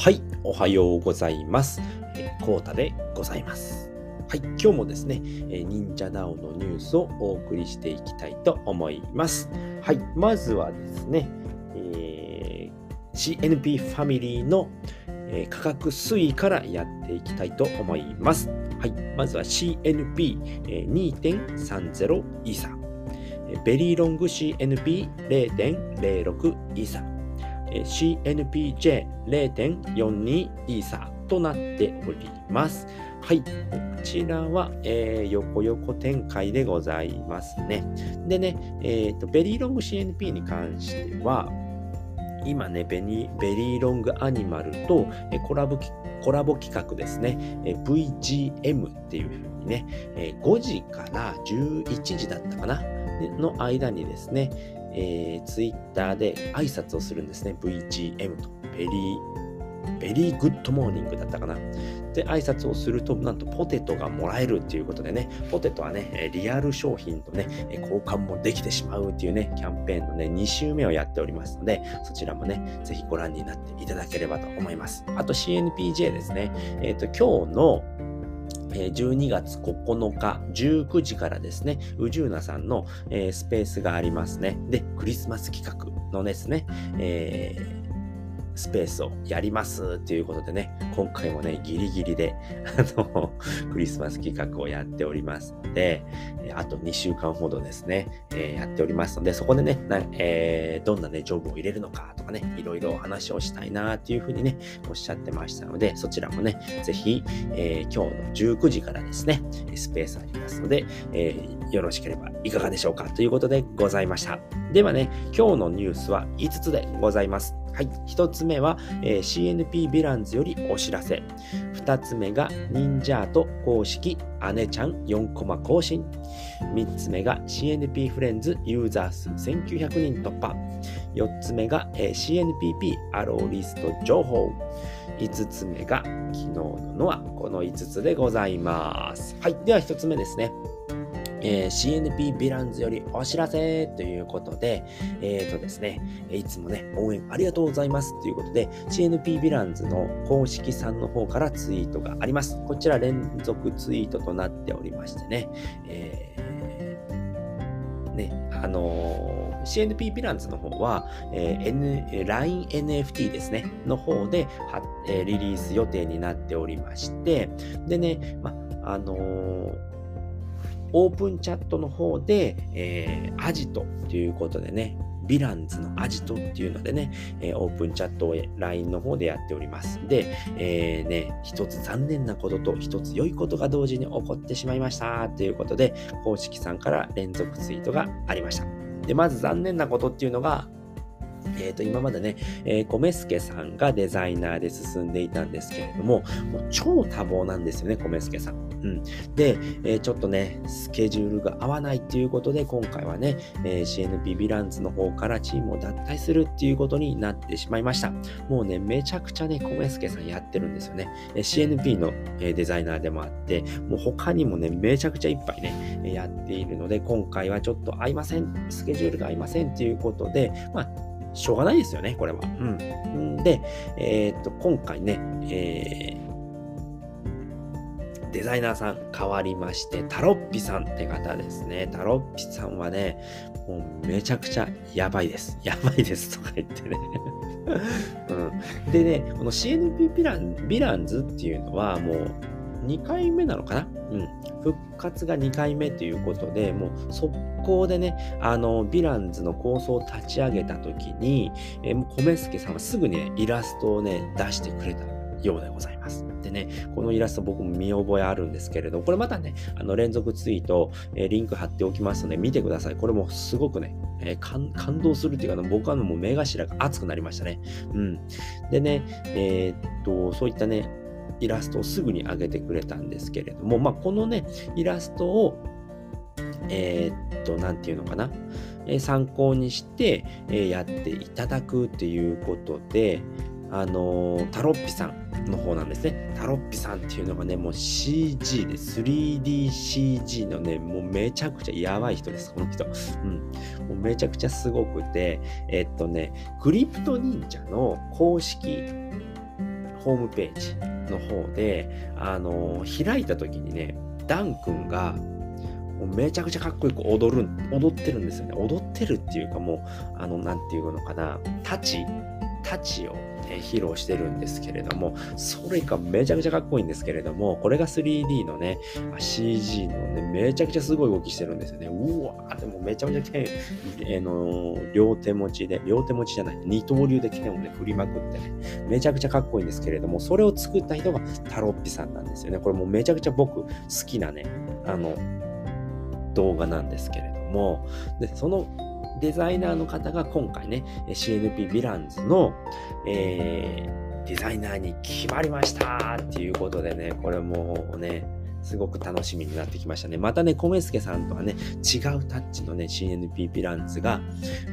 はい、おはようございます。えー、コータでございます。はい、今日もですね、えー、忍者ダオのニュースをお送りしていきたいと思います。はい、まずはですね、えー、CNP ファミリーの、え、価格推移からやっていきたいと思います。はい、まずは CNP2.30 イーサ。ベリーロング CNP0.06 イーサ。CNPJ0.42 イーサーとなっております。はい。こちらは、えー、横横展開でございますね。でね、え、ー、と、ベリーロング CNP に関しては、今ね、ベニベリーロングアニマルとコラボコラボ企画ですね、VGM っていう風にね、え5時から11時だったかな？の間にですね、えー、ツイッターで挨拶をするんですね。VGM と。 Very、very good morning だったかな。で、挨拶をすると、なんとポテトがもらえるっていうことでね、ポテトはね、リアル商品とね、交換もできてしまうっていうね、キャンペーンのね、2週目をやっておりますので、そちらもね、ぜひご覧になっていただければと思います。あと CNPJ ですね。えっ、ー、と、今日の12月9日19時からですね、宇宙なさんの、スペースがありますね。で、クリスマス企画のですね、えースペースをやりますということでね、今回もね、ギリギリで、あの、クリスマス企画をやっておりますので、あと2週間ほどですね、えー、やっておりますので、そこでね、えー、どんなね、ジョブを入れるのかとかね、いろいろお話をしたいなっていうふうにね、おっしゃってましたので、そちらもね、ぜひ、えー、今日の19時からですね、スペースありますので、えよろしければいかがでしょうかということでございました。ではね、今日のニュースは5つでございます。はい。1つ目は、えー、CNP ヴィランズよりお知らせ。2つ目が、忍者アート公式姉ちゃん4コマ更新。3つ目が CNP フレンズユーザー数1900人突破。4つ目が、えー、CNPP アローリスト情報。5つ目が昨日ののはこの5つでございます。はい。では1つ目ですね。えー、CNP ヴィランズよりお知らせということで、えっ、ー、とですね、いつもね、応援ありがとうございますということで、CNP ヴィランズの公式さんの方からツイートがあります。こちら連続ツイートとなっておりましてね、えー、ね、あのー、CNP ヴィランズの方は、えー N、LINENFT ですね、の方では、えー、リリース予定になっておりまして、でね、ま、あのオープンチャットの方で、えー、アジトということでね、ヴィランズのアジトっていうのでね、えー、オープンチャットを LINE の方でやっております。で、えー、ね、一つ残念なことと一つ良いことが同時に起こってしまいましたということで、公式さんから連続ツイートがありました。で、まず残念なことっていうのが、えっ、ー、と、今までね、えー、米助さんがデザイナーで進んでいたんですけれども、もう超多忙なんですよね、米助さん。うん。で、えー、ちょっとね、スケジュールが合わないっていうことで、今回はね、えー、CNP ヴィランズの方からチームを脱退するっていうことになってしまいました。もうね、めちゃくちゃね、米助さんやってるんですよね。え CNP の、えデザイナーでもあって、もう他にもね、めちゃくちゃいっぱいね、やっているので、今回はちょっと合いません、スケジュールが合いませんっていうことで、まあ、しょうがないですよね、これは。うん。で、えー、っと、今回ね、えー、デザイナーさん変わりまして、タロッピさんって方ですね。タロッピさんはね、もうめちゃくちゃやばいです。やばいですとか言ってね。うん、でね、この CNP ヴィランヴィランズっていうのはもう2回目なのかな？うん。復活が2回目ということで、もう速攻でね、あの、ヴィランズの構想を立ち上げた時に、えー、もう米助さんはすぐにね、イラストをね、出してくれたようでございます。でね、このイラスト僕も見覚えあるんですけれど、これまたね、あの連続ツイート、えー、リンク貼っておきますので見てください。これもすごくね、えー、感動するっていうか、僕はもう目頭が熱くなりましたね。うん。でね、えー、っと、そういったね、イラストをすぐに上げてくれたんですけれども、まあ、このね、イラストを、えー、っと、なんていうのかな、え、参考にして、え、やっていただくっていうことで、あの、タロッピさんの方なんですね。タロッピさんっていうのがね、もう CG で 3DCG のね、もうめちゃくちゃやばい人です、この人。うん。もうめちゃくちゃすごくて、えっとね、クリプト忍者の公式ホームページの方で、あの、開いた時にね、ダン君が、もうめちゃくちゃかっこよく踊る、踊ってるんですよね。踊ってるっていうかもう、あの、なんていうのかな、タチタチを、ね、披露してるんですけれども、それがめちゃくちゃかっこいいんですけれども、これが 3D のね、CG のね、めちゃくちゃすごい動きしてるんですよね。うわーでもめちゃくちゃ剣、えー、の両手持ちで、両手持ちじゃない、二刀流で剣をね、振りまくってね、めちゃくちゃかっこいいんですけれども、それを作った人がタロッピさんなんですよね。これもうめちゃくちゃ僕好きなね、あの、動画なんですけれども、で、そのデザイナーの方が今回ね、CNP ヴィランズの、えー、デザイナーに決まりましたっていうことでね、これもうね、すごく楽しみになってきましたね。またね、米助さんとはね、違うタッチのね、CNP ピランツが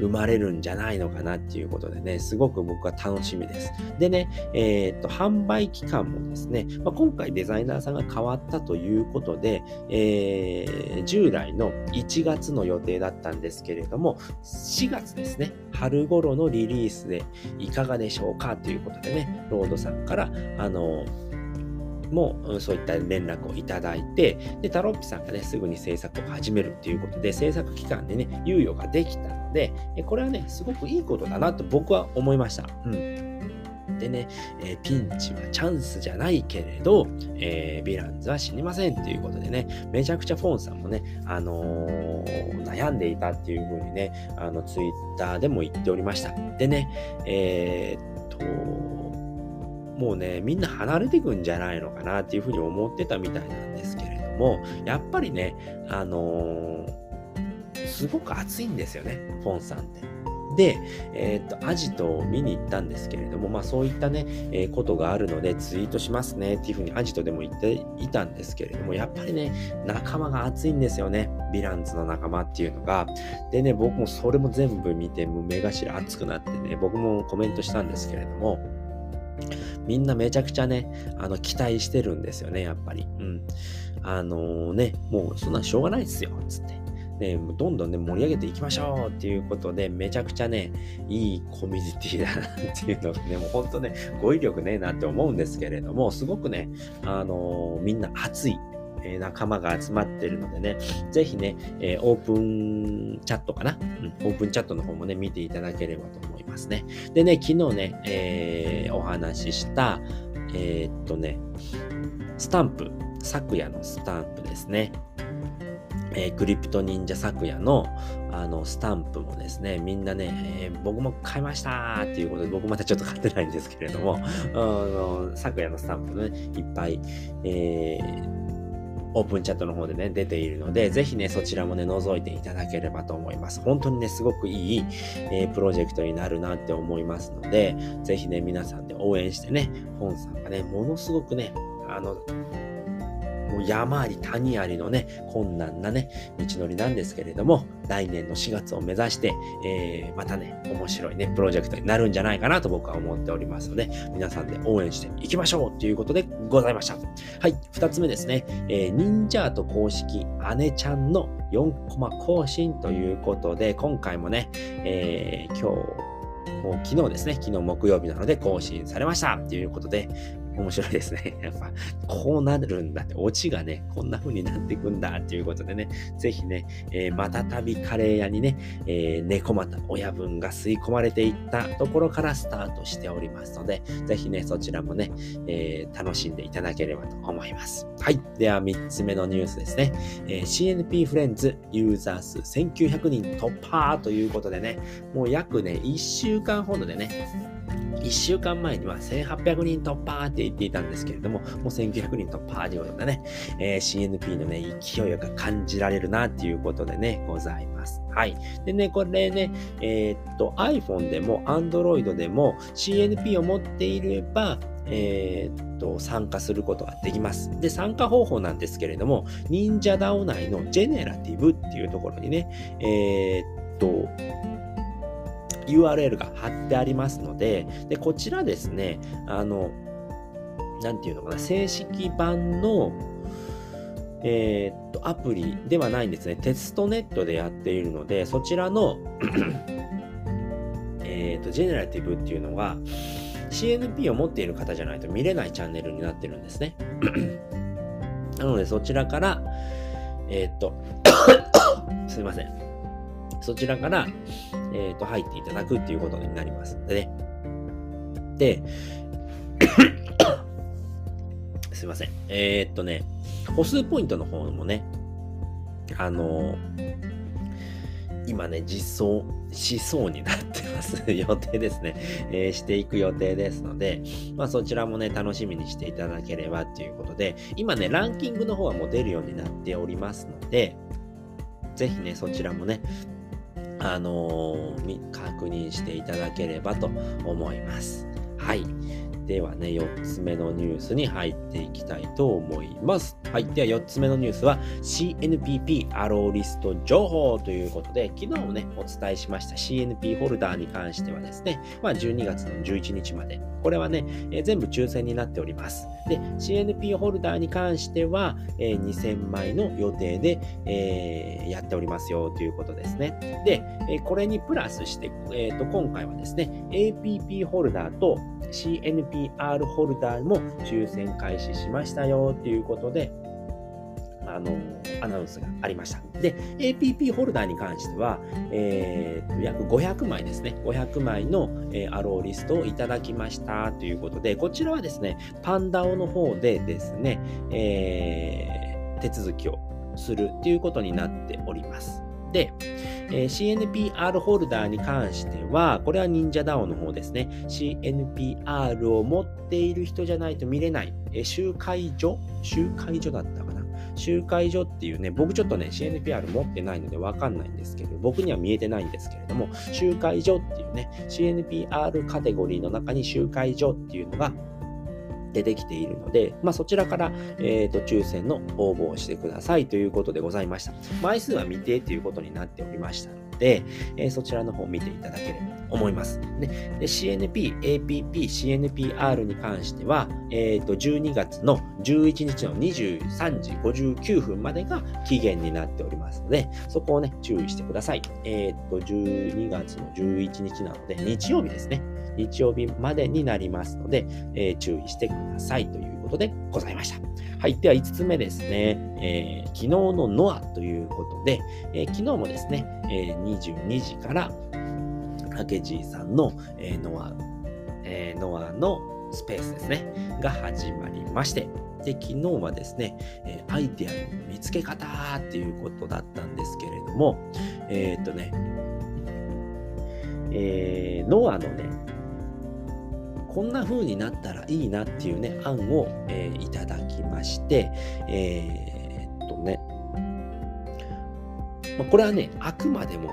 生まれるんじゃないのかなっていうことでね、すごく僕は楽しみです。でね、えー、っと、販売期間もですね、まあ、今回デザイナーさんが変わったということで、えー、従来の1月の予定だったんですけれども、4月ですね、春頃のリリースでいかがでしょうかということでね、ロードさんから、あのもそういった連絡をいただいて、で、タロッピさんがね、すぐに制作を始めるっていうことで、制作期間でね、猶予ができたので、これはね、すごくいいことだなと僕は思いました。うん。でね、えー、ピンチはチャンスじゃないけれど、えー、ヴィランズは死にませんっていうことでね、めちゃくちゃフォンさんもね、あのー、悩んでいたっていう風にね、あの、ツイッターでも言っておりました。でね、えー、っと、もうね、みんな離れていくんじゃないのかなっていうふうに思ってたみたいなんですけれども、やっぱりね、あのー、すごく暑いんですよね、フォンさんって。で、えー、っと、アジトを見に行ったんですけれども、まあそういったね、えー、ことがあるのでツイートしますねっていうふうにアジトでも言っていたんですけれども、やっぱりね、仲間が熱いんですよね。ヴィランズの仲間っていうのが。でね、僕もそれも全部見て、もう目頭熱くなってね、僕もコメントしたんですけれども、みんなめちゃくちゃね、あの、期待してるんですよね、やっぱり。うん。あのー、ね、もうそんなしょうがないですよ、つって。ね、どんどんね、盛り上げていきましょうっていうことで、めちゃくちゃね、いいコミュニティだなっていうのがね、もうほんとね、語彙力ねえなって思うんですけれども、すごくね、あのー、みんな熱い。え仲間が集まってるのでね、ぜひね、えー、オープンチャットかな、うん、オープンチャットの方もね、見ていただければと思いますね。でね、昨日ね、えー、お話しした、えー、っとね、スタンプ、昨夜のスタンプですね。えー、クリプト忍者昨夜のあのスタンプもですね、みんなね、えー、僕も買いましたっていうことで、僕またちょっと買ってないんですけれども、あの昨夜のスタンプね、いっぱい、えーオープンチャットの方でね、出ているので、ぜひね、そちらもね、覗いていただければと思います。本当にね、すごくいい、えー、プロジェクトになるなって思いますので、ぜひね、皆さんで応援してね、本さんがね、ものすごくね、あの、もう山あり谷ありのね、困難なね、道のりなんですけれども、来年の4月を目指して、えー、またね、面白いね、プロジェクトになるんじゃないかなと僕は思っておりますので、皆さんで応援していきましょうということでございました。はい、2つ目ですね、えー、忍者と公式姉ちゃんの4コマ更新ということで、今回もね、えー、今日、もう昨日ですね、昨日木曜日なので更新されましたということで、面白いですね。やっぱ、こうなるんだって、オチがね、こんな風になっていくんだっていうことでね、ぜひね、えー、またたびカレー屋にね、えー、猫又親分が吸い込まれていったところからスタートしておりますので、ぜひね、そちらもね、えー、楽しんでいただければと思います。はい。では、3つ目のニュースですね。え、CNP フレンズユーザー数1900人突破ということでね、もう約ね、1週間ほどでね、1週間前には1800人突破って言っていたんですけれども、もう1900人突破ということでね、えー、CNP のね、勢いが感じられるなっていうことでね、ございます。はい。でね、これね、えー、っと、iPhone でも Android でも CNP を持っていれば、えー、と、参加することができます。で、参加方法なんですけれども、忍者 DAO 内のジェネラティブっていうところにね、え、っと、URL が貼ってありますので、で、こちらですね、あの、なんていうのかな、正式版の、えー、っと、アプリではないんですね。テストネットでやっているので、そちらの えっと、ジェネラティブっていうのが、CNP を持っている方じゃないと見れないチャンネルになってるんですね。なのでそちらから、えー、っと、すいません。そちらから、えー、と、入っていただくっていうことになりますのでね。で、すいません。えー、っとね、歩数ポイントの方もね、あの今ね、実装しそうになってます 予定ですね、えー、していく予定ですので、まあそちらもね、楽しみにしていただければっていうことで、今ね、ランキングの方はもう出るようになっておりますので、ぜひね、そちらもね、あのー、確認していただければと思います。はい。ではね、4つ目のニュースに入っていきたいと思います。はい。では4つ目のニュースは CNPP アローリスト情報ということで、昨日もね、お伝えしました CNP ホルダーに関してはですね、まあ12月の11日まで、これはね、えー、全部抽選になっております。で、CNP ホルダーに関しては、えー、2000枚の予定で、えー、やっておりますよということですね。で、えこれにプラスして、えーと、今回はですね、APP ホルダーと CNP PR ホルダーも抽選開始しましたよということで、あの、アナウンスがありました。で、APP ホルダーに関しては、えー、約500枚ですね。500枚の、えー、アローリストをいただきましたということで、こちらはですね、パンダオの方でですね、えー、手続きをするということになっております。で、えー、CNPR ホルダーに関しては、これは忍者 DAO の方ですね。CNPR を持っている人じゃないと見れない、えー、集会所？集会所だったかな？集会所っていうね、僕ちょっとね、CNPR 持ってないのでわかんないんですけど、僕には見えてないんですけれども、集会所っていうね、CNPR カテゴリーの中に集会所っていうのが出てきているので、まあ、そちらから、えーと、抽選の応募をしてくださいということでございました。枚数は未定ということになっておりましたので、えー、そちらの方を見ていただければと思います。でで CNP、APP、CNPR に関しては、えーと、12月の11日の23時59分までが期限になっておりますので、そこをね、注意してください。えっ、ー、と、12月の11日なので、日曜日ですね。日曜日までになりますので、えー、注意してくださいということでございました。はい。では5つ目ですね。えー、昨日のノアということで、えー、昨日もですね、えー、22時から、ハケジーさんの、えー、ノア、え、ノアのスペースですね、が始まりまして、で、昨日はですね、えー、アイデアの見つけ方っていうことだったんですけれども、えー、っとね、えー、ノアのね、こんな風になったらいいなっていうね、案を、えー、いただきまして、えー、っとね、まあ、これはね、あくまでも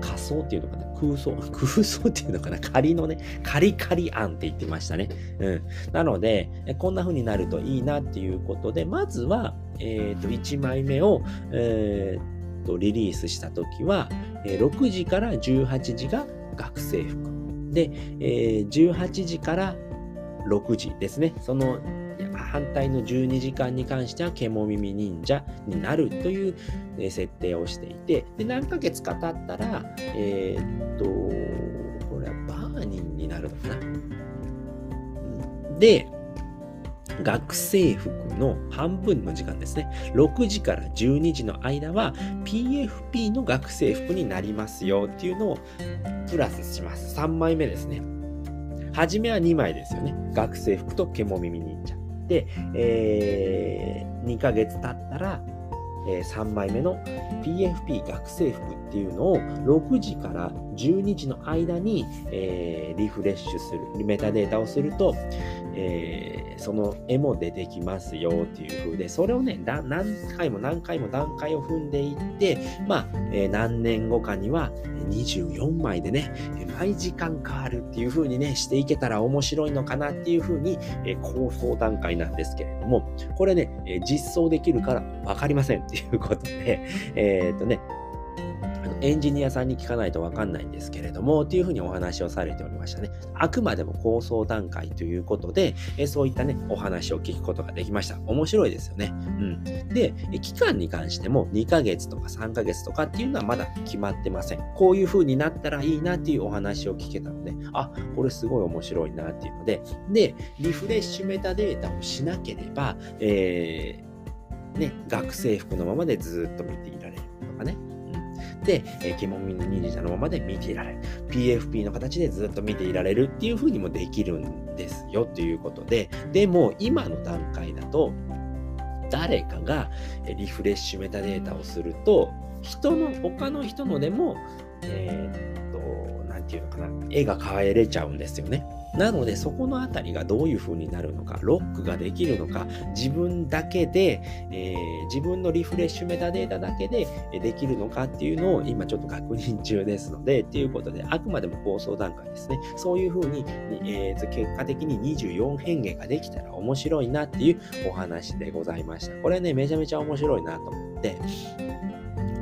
仮想っていうのかな空想 空想っていうのかな仮のね、カリカリ案って言ってましたね。うん。なので、こんな風になるといいなっていうことで、まずは、えっ、と、1枚目を、えー、と、リリースしたときは、6時から18時が学生服。で、えー、18時から6時ですね。その反対の12時間に関しては獣耳忍者になるという設定をしていて、で何ヶ月か経ったら、えー、っと、これはバーニンになるのかな。で、学生服の半分の時間ですね。6時から12時の間は PFP の学生服になりますよっていうのをプラスします。3枚目ですね。はじめは2枚ですよね。学生服と獣耳忍者。で、えー、2ヶ月経ったら、えー、3枚目の PFP 学生服っていうのを6時から12時の間に、えー、リフレッシュする、メタデータをすると、えー、その絵も出てきますよっていう風で、それをね、何回も何回も段階を踏んでいって、まあ、えー、何年後かには24枚でね、毎時間変わるっていう風にね、していけたら面白いのかなっていう風に、えー、構想段階なんですけれども、これね、実装できるからわかりませんっていうことで、えっとね、エンジニアさんに聞かないとわかんないんですけれども、っていうふうにお話をされておりましたね。あくまでも構想段階ということで、えそういったね、お話を聞くことができました。面白いですよね。うん。で、期間に関しても2ヶ月とか3ヶ月とかっていうのはまだ決まってません。こういう風になったらいいなっていうお話を聞けたので、あ、これすごい面白いなっていうので、で、リフレッシュメタデータをしなければ、えー、ね、学生服のままでずっと見てい。えー、肝耳忍者のままで見ていられる。PFP の形でずっと見ていられるっていう風にもできるんですよということで、でも今の段階だと、誰かがリフレッシュメタデータをすると、人の、他の人のでも、えー、っと、なんていうのかな、絵が変えれちゃうんですよね。なので、そこのあたりがどういう風になるのか、ロックができるのか、自分だけで、えー、自分のリフレッシュメタデータだけでできるのかっていうのを今ちょっと確認中ですので、っていうことで、あくまでも構想段階ですね。そういう風に、えー、結果的に24変化ができたら面白いなっていうお話でございました。これね、めちゃめちゃ面白いなと思って、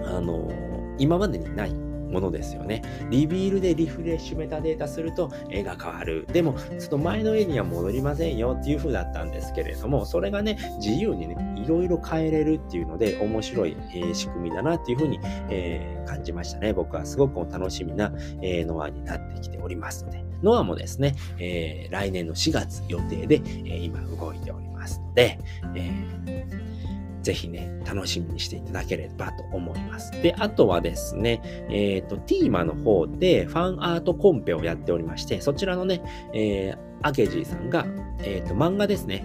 あのー、今までにないものですよね。リビールでリフレッシュメタデータすると絵が変わる。でも、ちょっと前の絵には戻りませんよっていう風だったんですけれども、それがね、自由にね、いろいろ変えれるっていうので、面白い、えー、仕組みだなっていう風に、えー、感じましたね。僕はすごく楽しみな、えー、ノアになってきておりますので、ノアもですね、え、来年の4月予定で、え今動いておりますので、えーぜひね、楽しみにしていただければと思います。で、あとはですね、えっ、ー、と、ティーマの方でファンアートコンペをやっておりまして、そちらのね、えー、アケジーさんが、えっ、ー、と、漫画ですね、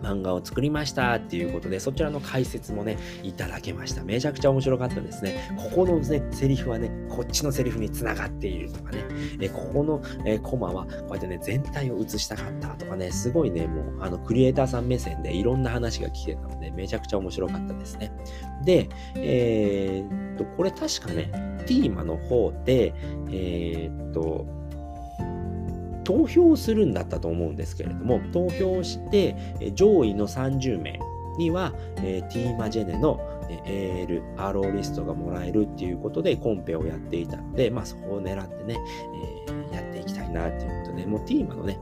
漫画を作りましたっていうことで、そちらの解説もね、いただけました。めちゃくちゃ面白かったですね。ここのね、セリフはね、こっちのセリフに繋がっているとかね、えここの、えコマはこうやってね、全体を映したかったとかね、すごいね、もう、あの、クリエイターさん目線でいろんな話が聞けたので、めちゃくちゃ面白かったですね。で、えー、っと、これ確かね、ティーマの方で、えー、っと、投票するんだったと思うんですけれども、投票して、上位の30名には、えー、ティーマジェネの AL、RO リストがもらえるっていうことでコンペをやっていたので、まあそこを狙ってね、えー、やっていきたいなっていうことで、もうティーマのね、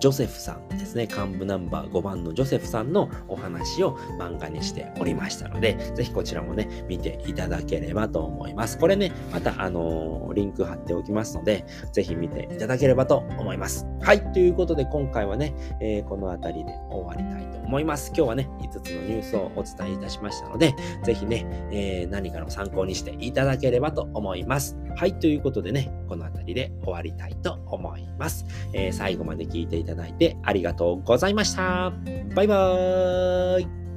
ジョセフさんですね、幹部ナンバー5番のジョセフさんのお話を漫画にしておりましたので、ぜひこちらもね、見ていただければと思います。これね、また、あのー、リンク貼っておきますので、ぜひ見ていただければと思います。はい、ということで今回はね、えー、この辺りで終わりたいと思います。今日はね、5つのニュースをお伝えいたしましたので、ぜひね、えー、何かの参考にしていただければと思います。はい、ということでね、この辺りで終わりたいと思います。え、最後まで聞いていいただいてありがとうございました。バイバーイ